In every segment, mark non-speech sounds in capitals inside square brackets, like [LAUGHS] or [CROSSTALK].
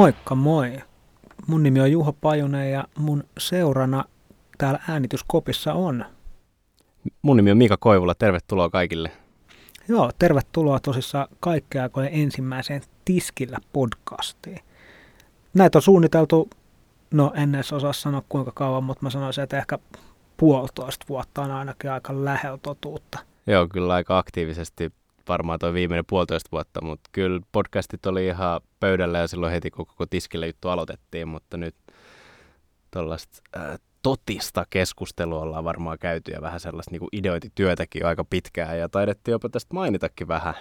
Moikka moi. Mun nimi on Juho Pajunen ja mun seurana täällä äänityskopissa on. Mun nimi on Mika Koivula, tervetuloa kaikille. Joo, tervetuloa tosissaan kaikkea aikojen ensimmäiseen Tiskillä podcastiin. Näitä on suunniteltu, no en edes osaa sanoa kuinka kauan, mutta mä sanoisin, että ehkä puolitoista vuotta on ainakin aika lähellä totuutta. Joo, kyllä aika aktiivisesti varmaan tuo viimeinen puolitoista vuotta, mutta kyllä podcastit oli ihan pöydällä ja silloin heti kun koko tiskille juttu aloitettiin, mutta nyt tuollaista äh, totista keskustelua ollaan varmaan käyty ja vähän sellaista niin ideointityötäkin aika pitkään ja taidettiin jopa tästä mainitakin vähän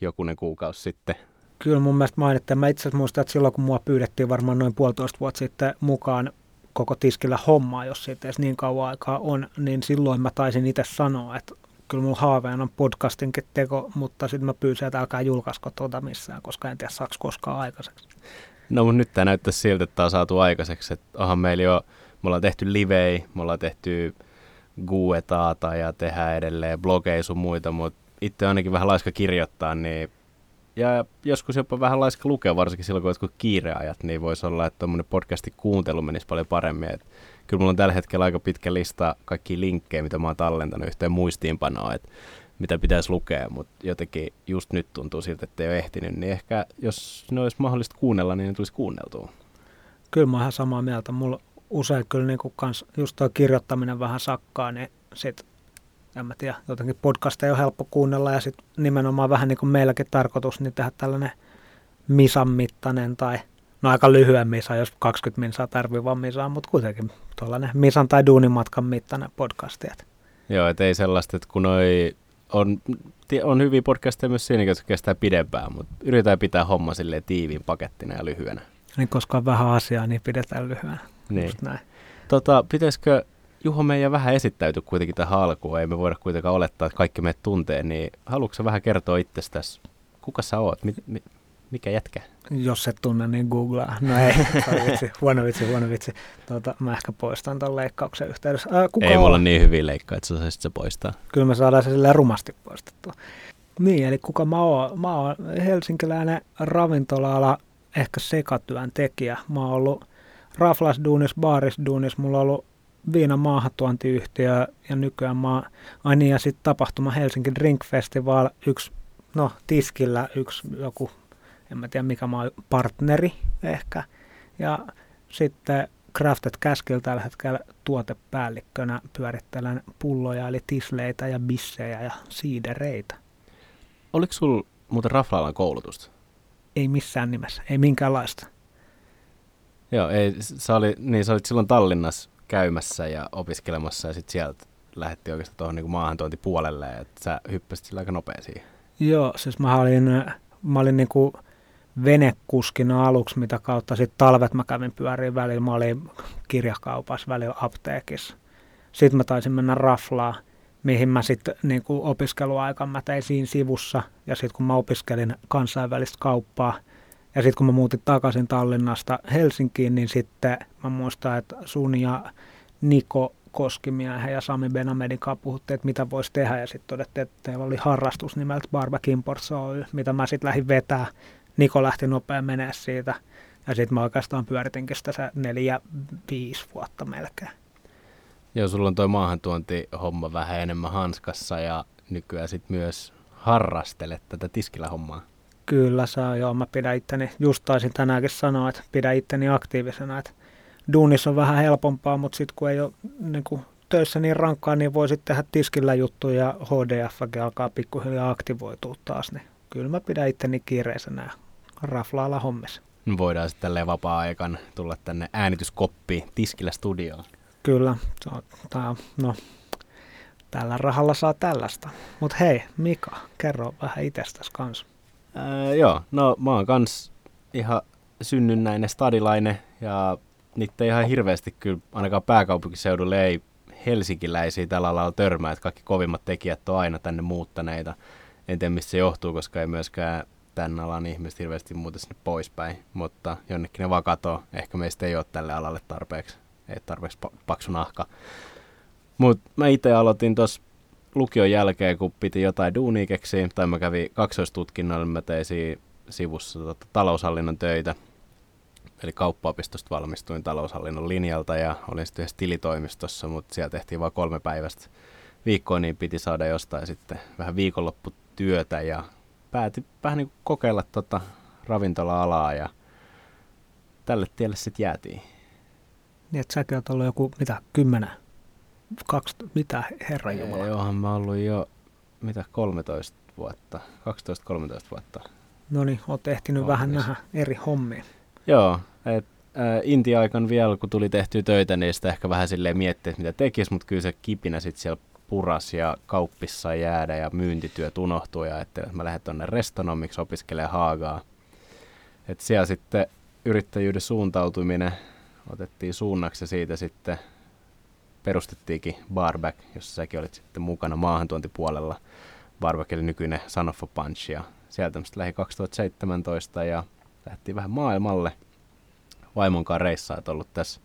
jokunen kuukausi sitten. Kyllä mun mielestä mainittiin. Mä itse asiassa muistan, että silloin kun mua pyydettiin varmaan noin puolitoista vuotta sitten mukaan koko tiskillä hommaa, jos siitä edes niin kauan aikaa on, niin silloin mä taisin itse sanoa, että kyllä mun haaveena on podcastinkin teko, mutta sitten mä pyysin, että älkää julkaisko tuota missään, koska en tiedä saako koskaan aikaiseksi. No mutta nyt tämä näyttää siltä, että tämä on saatu aikaiseksi. Että onhan meillä jo, me ollaan tehty livei, me ollaan tehty guetaata ja tehdään edelleen blogeja sun muita, mutta itse ainakin vähän laiska kirjoittaa, niin ja joskus jopa vähän laiska lukea, varsinkin silloin kun jotkut kiireajat, niin voisi olla, että tuommoinen podcastin kuuntelu menisi paljon paremmin. Et kyllä mulla on tällä hetkellä aika pitkä lista kaikki linkkejä, mitä mä oon tallentanut yhteen muistiinpanoa, että mitä pitäisi lukea, mutta jotenkin just nyt tuntuu siltä, että ei ole ehtinyt, niin ehkä jos ne olisi mahdollista kuunnella, niin ne tulisi kuunneltua. Kyllä mä oon ihan samaa mieltä. Mulla usein kyllä niin kans, just tuo kirjoittaminen vähän sakkaa, niin sit en mä tiedä, jotenkin podcasteja on helppo kuunnella ja sitten nimenomaan vähän niin kuin meilläkin tarkoitus, niin tehdä tällainen misan mittainen tai no aika lyhyen misa, jos 20 minsaa tarvii vaan misaa, mutta kuitenkin tuollainen misan tai duunimatkan mittainen podcasti. Joo, et ei sellaista, että kun noi on, on hyviä podcasteja myös siinä, että kestää pidempään, mutta yritetään pitää homma silleen tiiviin pakettina ja lyhyenä. Niin koska on vähän asiaa, niin pidetään lyhyenä. Niin. Just näin. Tota, pitäisikö Juho meidän vähän esittäyty kuitenkin tähän alkuun, ei me voida kuitenkaan olettaa, että kaikki meidät tuntee, niin haluatko vähän kertoa itsestäsi, kuka sä oot, mi, mi, mikä jätkä? Jos et tunne, niin googlaa. No ei, [LAUGHS] vitsi, huono vitsi, huono vitsi. Tuota, mä ehkä poistan tuon leikkauksen yhteydessä. Ää, kuka ei on? mulla niin hyviä leikkaa, että sä saisit se poistaa. Kyllä me saadaan se silleen rumasti poistettua. Niin, eli kuka mä oon? Mä oon helsinkiläinen ravintola ehkä sekatyön tekijä. Mä oon ollut raflasduunis, baarisduunis, mulla on ollut viinan maahantuontiyhtiö ja nykyään mä ai niin, ja sitten tapahtuma Helsinki Drink Festival, yksi, no tiskillä yksi joku, en mä tiedä mikä mä oon, partneri ehkä. Ja sitten Crafted Käskillä tällä hetkellä tuotepäällikkönä pyörittelen pulloja, eli tisleitä ja bissejä ja siidereitä. Oliko sul muuten Raflaalan koulutusta? Ei missään nimessä, ei minkäänlaista. Joo, ei, sä, oli, niin, sä olit silloin Tallinnassa käymässä ja opiskelemassa ja sitten sieltä lähetti oikeastaan tuohon niin maahantuontipuolelle, että sä hyppäsit sillä aika nopea siihen. Joo, siis mä olin, mä olin niin kuin venekuskina aluksi, mitä kautta sitten talvet mä kävin pyöriin välillä. Mä olin kirjakaupassa, välillä apteekissa. Sitten mä taisin mennä raflaa, mihin mä sitten niin opiskeluaikaan mä tein siinä sivussa. Ja sitten kun mä opiskelin kansainvälistä kauppaa, ja sitten kun mä muutin takaisin Tallinnasta Helsinkiin, niin sitten mä muistan, että sun ja Niko Koskimiehen ja Sami Benamedin kanssa puhuttiin, että mitä voisi tehdä. Ja sitten todettiin, että teillä oli harrastus nimeltä Barbecue Imports Oy, mitä mä sitten lähdin vetää. Niko lähti nopea menee siitä. Ja sitten mä oikeastaan pyöritinkin sitä se neljä, viisi vuotta melkein. Joo, sulla on toi maahantuonti-homma vähän enemmän hanskassa ja nykyään sitten myös harrastelet tätä tiskillä hommaa. Kyllä saa, joo. Mä pidän itteni, just taisin tänäänkin sanoa, että pidän itteni aktiivisena. Että duunissa on vähän helpompaa, mutta sitten kun ei ole niin kuin, töissä niin rankkaa, niin voi sitten tehdä tiskillä juttuja ja HDF alkaa pikkuhiljaa aktivoitua taas. Niin kyllä mä pidän itteni kiireisenä ja raflaalla hommissa. Voidaan sitten tälleen vapaa-aikan tulla tänne äänityskoppiin tiskillä studioon. Kyllä, tää, no, tällä rahalla saa tällaista. Mutta hei, Mika, kerro vähän itsestäsi kanssa. Öö, joo, no mä oon kans ihan synnynnäinen stadilainen ja niitä ei ihan hirveästi kyllä ainakaan pääkaupunkiseudulle ei helsinkiläisiä tällä lailla törmää, että kaikki kovimmat tekijät on aina tänne muuttaneita. En tiedä mistä se johtuu, koska ei myöskään tämän alan ihmiset hirveästi muuta sinne poispäin, mutta jonnekin ne vaan katoo. Ehkä meistä ei ole tälle alalle tarpeeksi, ei tarpeeksi paksu nahka. Mutta mä itse aloitin tuossa lukion jälkeen, kun piti jotain duunia keksiä, tai mä kävin kaksoistutkinnolla, mä tein sivussa tota, taloushallinnon töitä. eli kauppaopistosta valmistuin taloushallinnon linjalta ja olin sitten yhdessä tilitoimistossa, mutta siellä tehtiin vain kolme päivästä viikkoa, niin piti saada jostain sitten vähän viikonlopputyötä ja päätin vähän niin kuin kokeilla tota ravintola-alaa ja tälle tielle sitten jäätiin. Niin, että säkin olet ollut joku, mitä, kymmenen, kaksi, mitä, herran Jumala. Johan mä ollut jo, mitä, 13 vuotta, 12-13 vuotta. No niin, oot ehtinyt Olen vähän nähdä eri hommia. Joo, et äh, Inti-aikan vielä, kun tuli tehtyä töitä, niin sitä ehkä vähän silleen miettiä, mitä tekisi, mutta kyllä se kipinä sitten siellä puras ja kauppissa jäädä ja myyntityöt unohtuu ja että mä lähden tuonne restonomiksi opiskelemaan Haagaa. Et siellä sitten yrittäjyyden suuntautuminen otettiin suunnaksi ja siitä sitten perustettiinkin Barback, jossa säkin olit sitten mukana maahantuontipuolella. Barback eli nykyinen Son of a Punch ja sieltä lähi 2017 ja lähti vähän maailmalle. Vaimon kanssa reissaat ollut tässä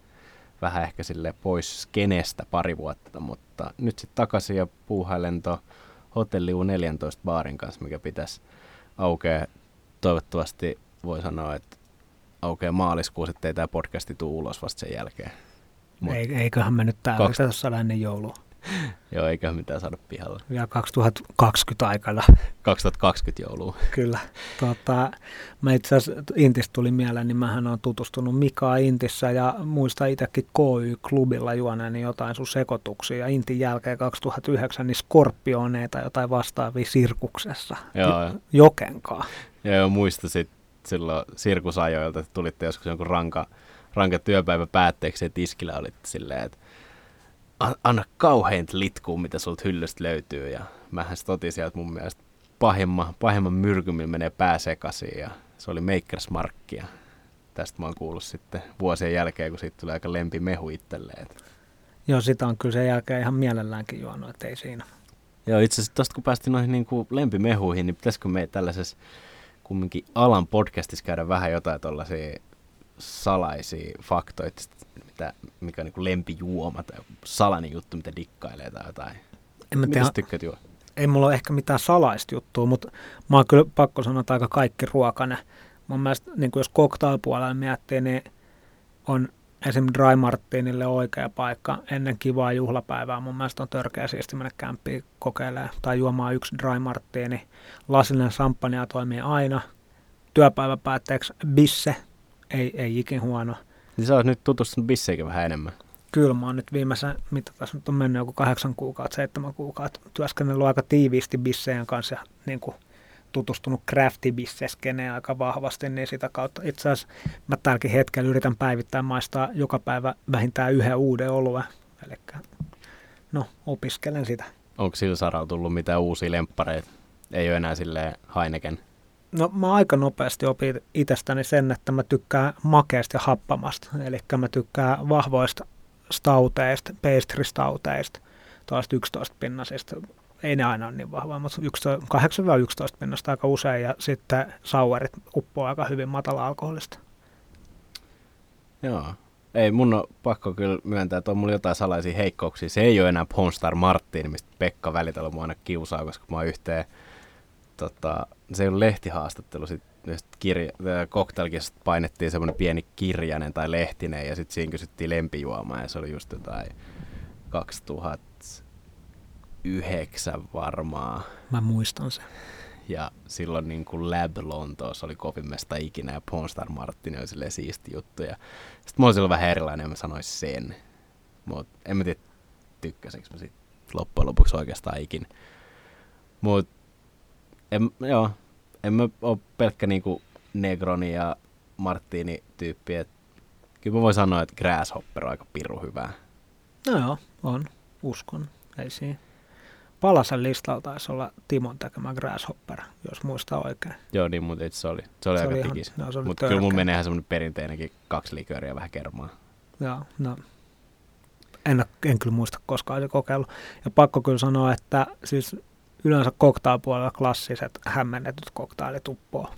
vähän ehkä sille pois skenestä pari vuotta, mutta nyt sitten takaisin ja puuhailen to Hotelli U14 baarin kanssa, mikä pitäisi aukea. Toivottavasti voi sanoa, että aukeaa maaliskuussa, ettei tämä podcasti tule ulos vasta sen jälkeen. Mut Eiköhän me nyt täällä Kaks... tuossa ennen joulua. [LAUGHS] Joo, eiköhän mitään saada pihalla. Ja 2020 aikana. 2020 joulua. [LAUGHS] Kyllä. Tota, mä itse asiassa Intistä tuli mieleen, niin mähän on tutustunut Mika Intissä ja muista itsekin KY-klubilla juoneeni jotain sun sekoituksia. Ja Intin jälkeen 2009 niin Skorpioneita jotain vastaavia sirkuksessa. Joo. Jokenkaa. Joo, joo muista sitten silloin sirkusajoilta, että tulitte joskus jonkun ranka, ranka työpäivä päätteeksi ja tiskillä olitte silleen, että anna kauheinta litkuun, mitä sulta hyllystä löytyy. Ja mähän totin sieltä mun mielestä pahimman, pahimman myrkymillä menee pää sekaisin ja se oli Makers Markkia. Tästä mä oon kuullut sitten vuosien jälkeen, kun siitä tuli aika lempi mehu itselleen. Joo, sitä on kyllä sen jälkeen ihan mielelläänkin juonut, että ei siinä. Joo, itse asiassa tosta kun päästiin noihin niin kuin lempimehuihin, niin pitäisikö me tällaisessa kumminkin alan podcastissa käydä vähän jotain tuollaisia salaisia faktoja, mitä, mikä on niin lempijuoma tai salainen juttu, mitä dikkailee tai jotain. En mä Mitä tykkäät juo? Ei mulla ole ehkä mitään salaista juttua, mutta mä oon kyllä pakko sanoa, että aika kaikki ruokane. Mun mielestä niin jos cocktailpuolella miettii, niin on esim. Dry Martinille oikea paikka ennen kivaa juhlapäivää. Mun mielestä on törkeä siisti mennä kämppiin kokeilemaan tai juomaan yksi Dry Martini. Lasillinen samppania toimii aina. Työpäivä päätteeksi bisse, ei, ei ikin huono. Niin sä oot nyt tutustunut bisseikin vähän enemmän. Kyllä, mä oon nyt viimeisen, mitä tässä nyt on mennyt, joku kahdeksan kuukautta, seitsemän kuukautta, työskennellyt aika tiiviisti bissejen kanssa ja niin kuin, tutustunut craftibisseskeneen aika vahvasti, niin sitä kautta itse asiassa mä tälläkin hetkellä yritän päivittäin maistaa joka päivä vähintään yhden uuden oluen. Eli no, opiskelen sitä. Onko sillä saralla tullut mitään uusia lemppareita? Ei ole enää silleen Heineken No mä aika nopeasti opin itsestäni sen, että mä tykkään makeasta ja happamasta. Eli mä tykkään vahvoista stauteista, pastry-stauteista, tuosta 11 pinnasista. Ei ne aina ole niin vahvaa, mutta 8-11 pinnasta aika usein ja sitten sauerit uppoaa aika hyvin matala alkoholista. Joo. Ei, mun on pakko kyllä myöntää, että on mulla jotain salaisia heikkouksia. Se ei ole enää Ponstar Martin, mistä Pekka välitellä mua aina kiusaa, koska mä oon yhteen tota, se ei ollut lehtihaastattelu, sitten kirja, painettiin semmoinen pieni kirjainen tai lehtinen ja sitten siinä kysyttiin lempijuomaa ja se oli just jotain 2009 varmaan. Mä muistan sen. Ja silloin niin kuin Lab Lontoossa oli kovimmesta ikinä ja Pornstar Martin oli silleen siisti juttu. Ja sitten mulla oli silloin vähän erilainen ja mä sanoin sen. Mutta en mä tiedä tykkäsinkö mä sit loppujen lopuksi oikeastaan ikinä. Mutta en, joo, en mä ole pelkkä niinku Negroni ja Martini tyyppi, et kyllä mä voin sanoa, että Grasshopper on aika piru hyvää. No joo, on. Uskon. Ei siinä. Palasen listalla taisi olla Timon tekemä Grasshopper, jos muistaa oikein. Joo, niin, mutta se oli, se oli se aika tikis. No, mutta kyllä mun menee ihan semmoinen perinteinenkin kaksi likööriä ja vähän kermaa. Joo, no en, en kyllä muista koskaan se kokeilu. Ja pakko kyllä sanoa, että siis yleensä koktailpuolella klassiset hämmennetyt koktailit uppoo.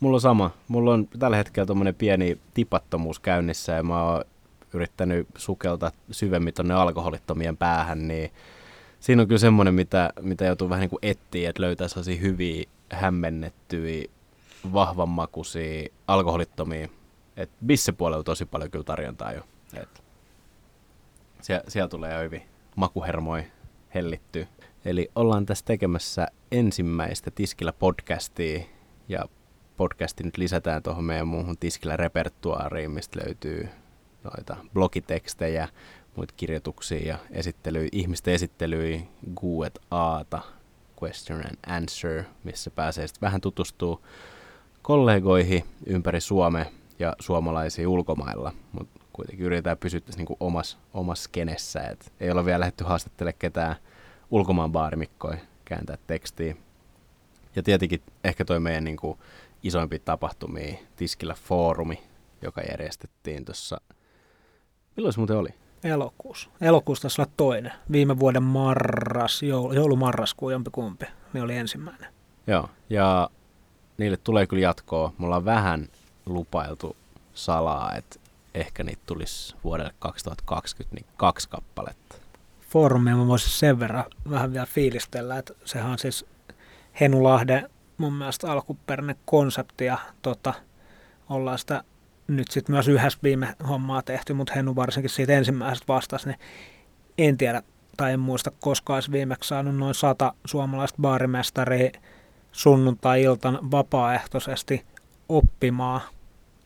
Mulla on sama. Mulla on tällä hetkellä tuommoinen pieni tipattomuus käynnissä ja mä oon yrittänyt sukeltaa syvemmin tonne alkoholittomien päähän, niin siinä on kyllä semmoinen, mitä, mitä joutuu vähän niin kuin etsiä, että löytää sellaisia hyviä, hämmennettyjä, vahvanmakuisia, alkoholittomia et bissepuolella tosi paljon kyllä tarjontaa jo. Et siellä, siellä tulee jo hyvin makuhermoi hellittyy. Eli ollaan tässä tekemässä ensimmäistä Tiskillä podcastia. Ja podcasti nyt lisätään tuohon meidän muuhun Tiskillä repertuaariin, mistä löytyy noita blogitekstejä, muita kirjoituksia ja esittelyjä, ihmisten esittelyjä, Q&Ata, question and answer, missä pääsee sitten vähän tutustuu kollegoihin ympäri Suomea ja suomalaisiin ulkomailla, mutta kuitenkin yritetään pysyä tässä niinku omassa omas skenessä, et ei ole vielä lähdetty haastattelemaan ketään ulkomaan baarimikkoja kääntää tekstiä. Ja tietenkin ehkä toi meidän niinku isoimpia tapahtumia, Tiskillä foorumi, joka järjestettiin tuossa, milloin se muuten oli? Elokuussa. Elokuussa taisi olla toinen. Viime vuoden marras, joulu, joulumarraskuu jompikumpi, niin oli ensimmäinen. Joo, ja niille tulee kyllä jatkoa. Mulla on vähän lupailtu salaa, että ehkä niitä tulisi vuodelle 2020 niin kaksi kappaletta. Foorumia mä voisin sen verran vähän vielä fiilistellä, että sehän on siis Henulahden mun mielestä alkuperäinen konsepti ja tota, ollaan sitä nyt sitten myös yhdessä viime hommaa tehty, mutta Hennu varsinkin siitä ensimmäisestä vastasi, niin en tiedä tai en muista koskaan olisi viimeksi saanut noin sata suomalaista baarimestaria sunnuntai-iltan vapaaehtoisesti oppimaan,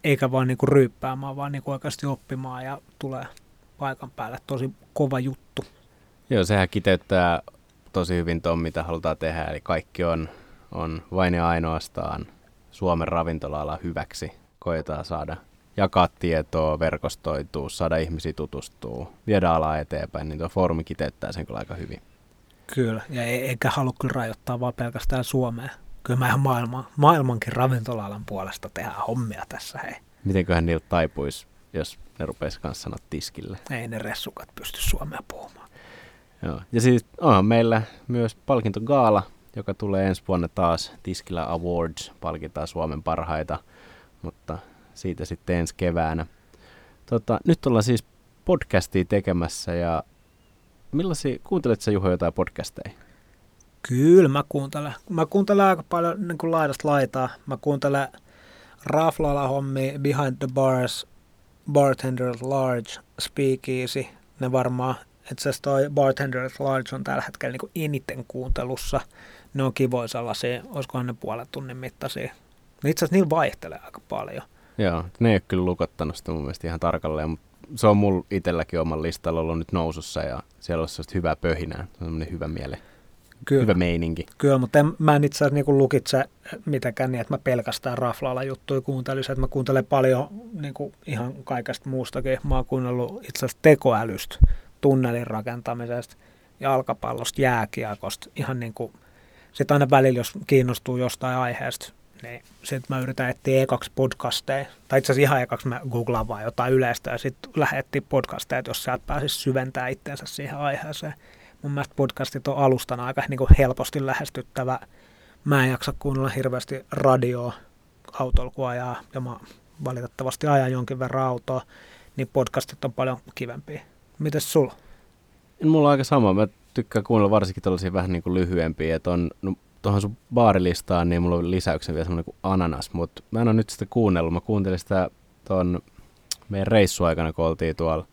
eikä vaan niinku ryyppäämään, vaan niinku oikeasti oppimaan ja tulee paikan päälle. Tosi kova juttu. Joo, sehän kiteyttää tosi hyvin tuon, mitä halutaan tehdä. Eli kaikki on, on vain ja ainoastaan Suomen ravintola hyväksi. Koetaan saada jakaa tietoa, verkostoituu, saada ihmisiä tutustuu, viedä alaa eteenpäin, niin tuo foorumi kiteyttää sen kyllä aika hyvin. Kyllä, ja e- eikä halua kyllä rajoittaa vaan pelkästään Suomea. Kyllä mä ihan maailma, maailmankin ravintola-alan puolesta tehdään hommia tässä, hei. Mitenköhän niiltä taipuisi, jos ne rupeisi kanssa sanoa tiskille? Ei ne ressukat pysty Suomea puhumaan. Joo. Ja siis onhan meillä myös palkintogaala, joka tulee ensi vuonna taas Tiskillä Awards, palkitaan Suomen parhaita, mutta siitä sitten ensi keväänä. Tota, nyt ollaan siis podcastia tekemässä ja millaisia, kuuntelet sä Juho jotain podcasteja? Kyllä mä kuuntelen. Mä kuuntelen aika paljon niin kuin laidasta laitaa. Mä kuuntelen Raflala hommi, Behind the Bars, Bartender Large, Speakeasy. Ne varmaan, itse asiassa toi Bartender at Large on tällä hetkellä niin kuin eniten kuuntelussa. Ne on kivoja sellaisia, olisikohan ne puolen tunnin mittaisia. Itse asiassa niillä vaihtelee aika paljon. Joo, ne ei ole kyllä lukottanut sitä mun mielestä ihan tarkalleen, mutta se on mulla itselläkin oman listalla ollut nyt nousussa ja siellä on sellaista hyvää pöhinää, se on hyvä miele. Kyllä. Hyvä meininki. Kyllä, mutta en, mä en itse asiassa niin lukitse mitenkään niin, että mä pelkästään raflaalla juttuja kuuntelisin. Että mä kuuntelen paljon niin kuin ihan kaikesta muustakin. Mä oon kuunnellut itse asiassa tekoälystä, tunnelin rakentamisesta, jalkapallosta, jääkiekosta. Ihan niin kuin, sitten aina välillä, jos kiinnostuu jostain aiheesta, niin sitten mä yritän etsiä ekaksi podcasteja, tai itse asiassa ihan ekaksi mä googlaan vaan jotain yleistä ja sitten lähetti podcasteja, jos sieltä pääsisi syventämään itseensä siihen aiheeseen. Mun mielestä podcastit on alustana aika niin kuin helposti lähestyttävä. Mä en jaksa kuunnella hirveästi radioa autolla, kun ajaa, ja mä valitettavasti ajan jonkin verran autoa, niin podcastit on paljon kivempiä. Mites sulla? Mulla on aika sama. Mä tykkään kuunnella varsinkin tällaisia vähän niin kuin lyhyempiä, että on, no, sun baarilistaan, niin mulla on lisäyksen vielä semmoinen kuin ananas, mutta mä en ole nyt sitä kuunnellut. Mä kuuntelin sitä tuon meidän reissuaikana, kun oltiin tuolla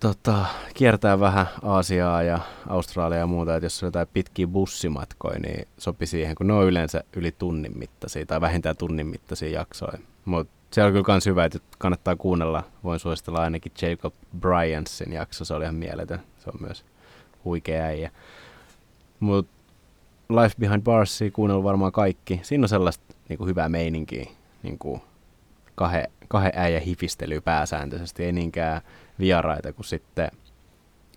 tota, kiertää vähän Aasiaa ja Australiaa ja muuta, että jos on jotain pitkiä bussimatkoja, niin sopi siihen, kun ne on yleensä yli tunnin mittaisia tai vähintään tunnin mittaisia jaksoja. Mutta se on kyllä myös hyvä, että kannattaa kuunnella. Voin suositella ainakin Jacob Bryansin jakso, se oli ihan mieletön. Se on myös huikea äijä. Mutta Life Behind Barsia kuunnellut varmaan kaikki. Siinä on sellaista niin kuin hyvää meininkiä, niin kuin kahden, kahden äijä hifistelyä pääsääntöisesti, ei niinkään vieraita, kuin sitten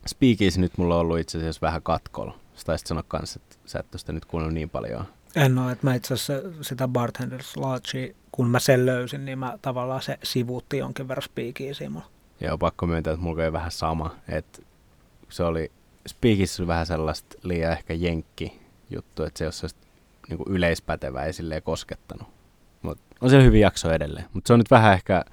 Speakies nyt mulla on ollut itse asiassa vähän katkolla. Sä taisit sanoa kanssa, että sä et sitä nyt kuunnellut niin paljon. En ole, että mä itse asiassa sitä Bartenders Lodge, kun mä sen löysin, niin mä tavallaan se sivuutti jonkin verran Speakiesiä mulla. Joo, pakko myöntää, että mulla oli vähän sama, että se oli Speakies vähän sellaista liian ehkä jenkki juttu, että se sellaista niin kuin yleispätevää ei silleen koskettanut. Mut on se hyvin jakso edelleen. Mutta se on nyt vähän ehkä,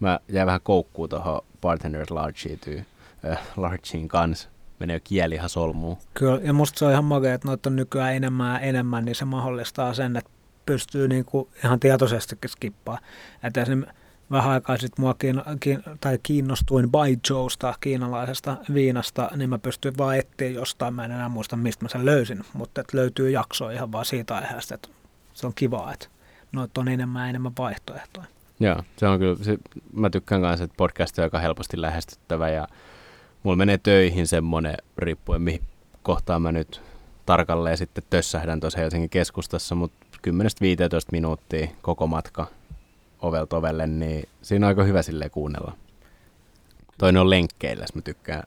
mä jäin vähän koukkuun tuohon Bartender Largeen, äh, Largeen kanssa. Menee kieli ihan solmuun. Kyllä, ja musta se on ihan makea, että noita on nykyään enemmän ja enemmän, niin se mahdollistaa sen, että pystyy niin kuin ihan tietoisestikin skippaa. Että vähän aikaa sitten mua kiin, kiin, tai kiinnostuin Baijiusta, kiinalaisesta viinasta, niin mä pystyin vaan etsiä jostain, mä en enää muista mistä mä sen löysin, mutta että löytyy jakso ihan vaan siitä aiheesta, että se on kiva, että noita on enemmän ja enemmän vaihtoehtoja. Joo, se on kyllä, se, mä tykkään kanssa, että podcast on aika helposti lähestyttävä ja mulla menee töihin semmoinen, riippuen mihin kohtaan mä nyt tarkalleen sitten tössähdän tuossa Helsingin keskustassa, mutta 10-15 minuuttia koko matka ovelta ovelle, niin siinä on aika hyvä sille kuunnella. Toinen on lenkkeillä, jos mä tykkään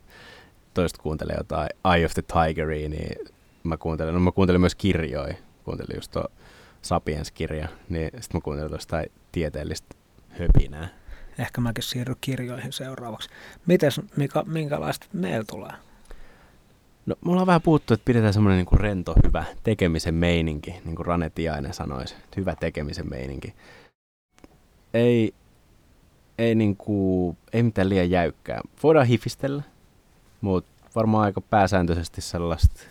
toista kuuntelee jotain Eye of the Tigeria, niin mä kuuntelen, no mä kuuntelen myös kirjoja, kuuntelin just tuo Sapiens-kirja, niin sitten mä kuuntelen tuosta tieteellistä höpinää. Ehkä mäkin siirryn kirjoihin seuraavaksi. Mites, Mika, minkälaista meillä tulee? No, me ollaan vähän puhuttu, että pidetään semmoinen niin rento, hyvä tekemisen meininki, niin kuin Rane Tiainen sanoisi, hyvä tekemisen meininki. Ei, ei, niin kuin, ei mitään liian jäykkää. Voidaan hifistellä, mutta varmaan aika pääsääntöisesti sellaista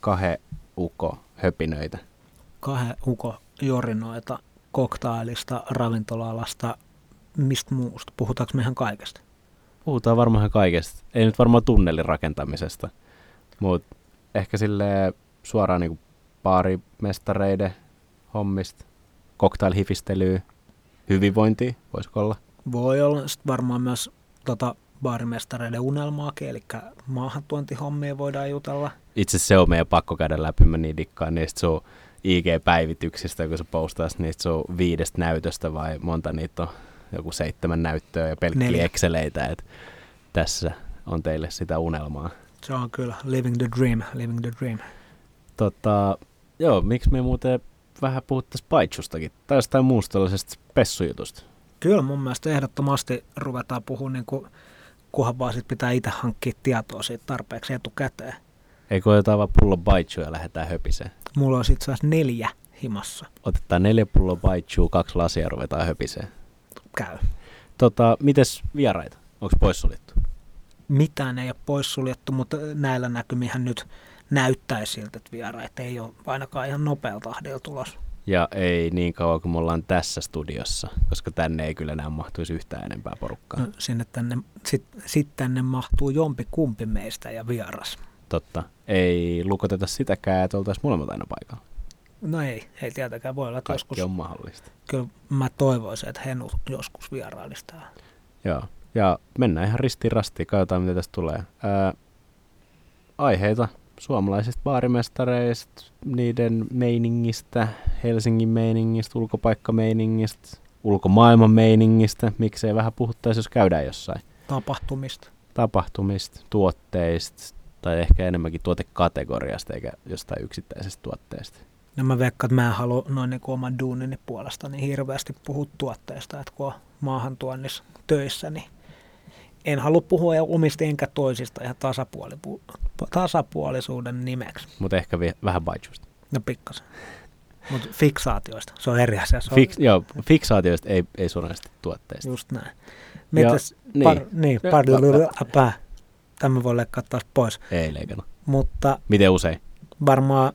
kahden uko höpinöitä. Kahden uko jorinoita koktailista, ravintola-alasta, mistä muusta? Puhutaanko me ihan kaikesta? Puhutaan varmaan kaikesta. Ei nyt varmaan tunnelin rakentamisesta, mutta ehkä sille suoraan niin baarimestareiden hommista, cocktailhifistelyä, hyvinvointi, voisiko olla? Voi olla. Sitten varmaan myös tota, baarimestareiden unelmaakin, eli maahantuontihommia voidaan jutella. Itse se on meidän pakko käydä läpi, mä niin dikkaan niistä sun IG-päivityksistä, kun sä postaat niistä sun viidestä näytöstä vai monta niitä on, joku seitsemän näyttöä ja pelkkiä Exceleitä, että tässä on teille sitä unelmaa. Se on kyllä living the dream, living the dream. Tota, joo, miksi me muuten vähän puhuttaisiin Paitsustakin tai jostain muusta tällaisesta pessujutusta? Kyllä mun mielestä ehdottomasti ruvetaan puhumaan, niin kuin, kunhan vaan sit pitää itse hankkia tietoa siitä tarpeeksi etukäteen. Eikö jotain vaan pullo Baitsua ja lähdetään höpiseen? Mulla on sitten neljä himassa. Otetaan neljä pullo Baichua, kaksi lasia ja ruvetaan höpiseen. Käy. Tota, mites vieraita? Onko poissuljettu? Mitään ei ole poissuljettu, mutta näillä näkymihän nyt näyttää siltä, että vieraita ei ole ainakaan ihan nopealla tahdilla tulossa. Ja ei niin kauan kuin me ollaan tässä studiossa, koska tänne ei kyllä enää mahtuisi yhtään enempää porukkaa. No, sinne tänne, sit, sit tänne mahtuu jompi kumpi meistä ja vieras. Totta. Ei lukoteta sitäkään, että oltaisiin molemmat aina paikalla. No ei, ei tietenkään voi olla. Kaikki joskus, on mahdollista. Kyllä mä toivoisin, että Henu joskus vierailistaa. Joo, ja mennään ihan ristiin rastiin, katsotaan mitä tästä tulee. Ää, aiheita suomalaisista baarimestareista, niiden meiningistä, Helsingin meiningistä, ulkopaikkameiningistä, ulkomaailman meiningistä, miksei vähän puhuttaisi, jos käydään jossain. Tapahtumista. Tapahtumista, tuotteista, tai ehkä enemmänkin tuotekategoriasta eikä jostain yksittäisestä tuotteesta. No mä veikkaan, että mä en halua noin niin oman duunini puolesta niin hirveästi puhua tuotteesta, että kun on maahantuonnissa töissä, niin en halua puhua omista enkä toisista ihan tasapuoli, tasapuolisuuden nimeksi. Mutta ehkä vi- vähän baijusta. No pikkasen. Mutta fiksaatioista, se on eri asia. Se on... Fiks, joo, fiksaatioista ei, ei suoranaisesti tuotteista. Just näin. Mitäs, ja, par, niin, niin par, Tämä voi leikkaa taas pois. Ei leikannut. Mutta Miten usein? Varmaan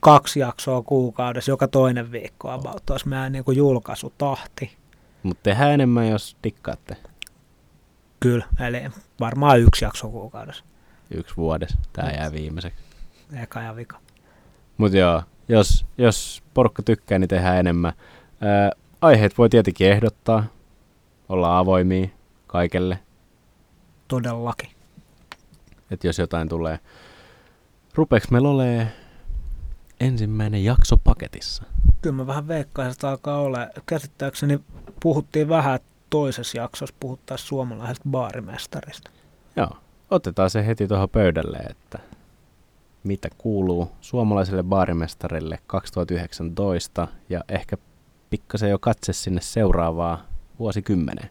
kaksi jaksoa kuukaudessa, joka toinen viikko about, olisi meidän niin julkaisutahti. Mutta tehdään enemmän, jos dikkaatte. Kyllä, eli varmaan yksi jakso kuukaudessa. Yksi vuodessa. Tämä jää viimeiseksi. Eka ja vika. Mutta joo, jos, jos porukka tykkää, niin tehdään enemmän. Ää, aiheet voi tietenkin ehdottaa. Olla avoimia kaikelle. Todellakin että jos jotain tulee. Rupeeks meillä ole ensimmäinen jakso paketissa? Kyllä mä vähän veikkaisin, että alkaa olla. Käsittääkseni puhuttiin vähän toisessa jaksossa, puhuttaisiin suomalaisesta baarimestarista. Joo, otetaan se heti tuohon pöydälle, että mitä kuuluu suomalaiselle baarimestarille 2019 ja ehkä pikkasen jo katse sinne seuraavaa vuosikymmeneen.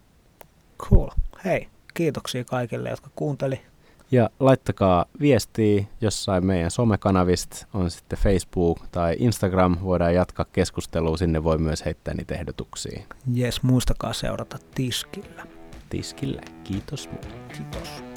Cool. Hei, kiitoksia kaikille, jotka kuunteli. Ja laittakaa viestiä jossain meidän somekanavista, on sitten Facebook tai Instagram, voidaan jatkaa keskustelua, sinne voi myös heittää niitä ehdotuksia. Jes, muistakaa seurata Tiskillä. Tiskillä, kiitos. Kiitos.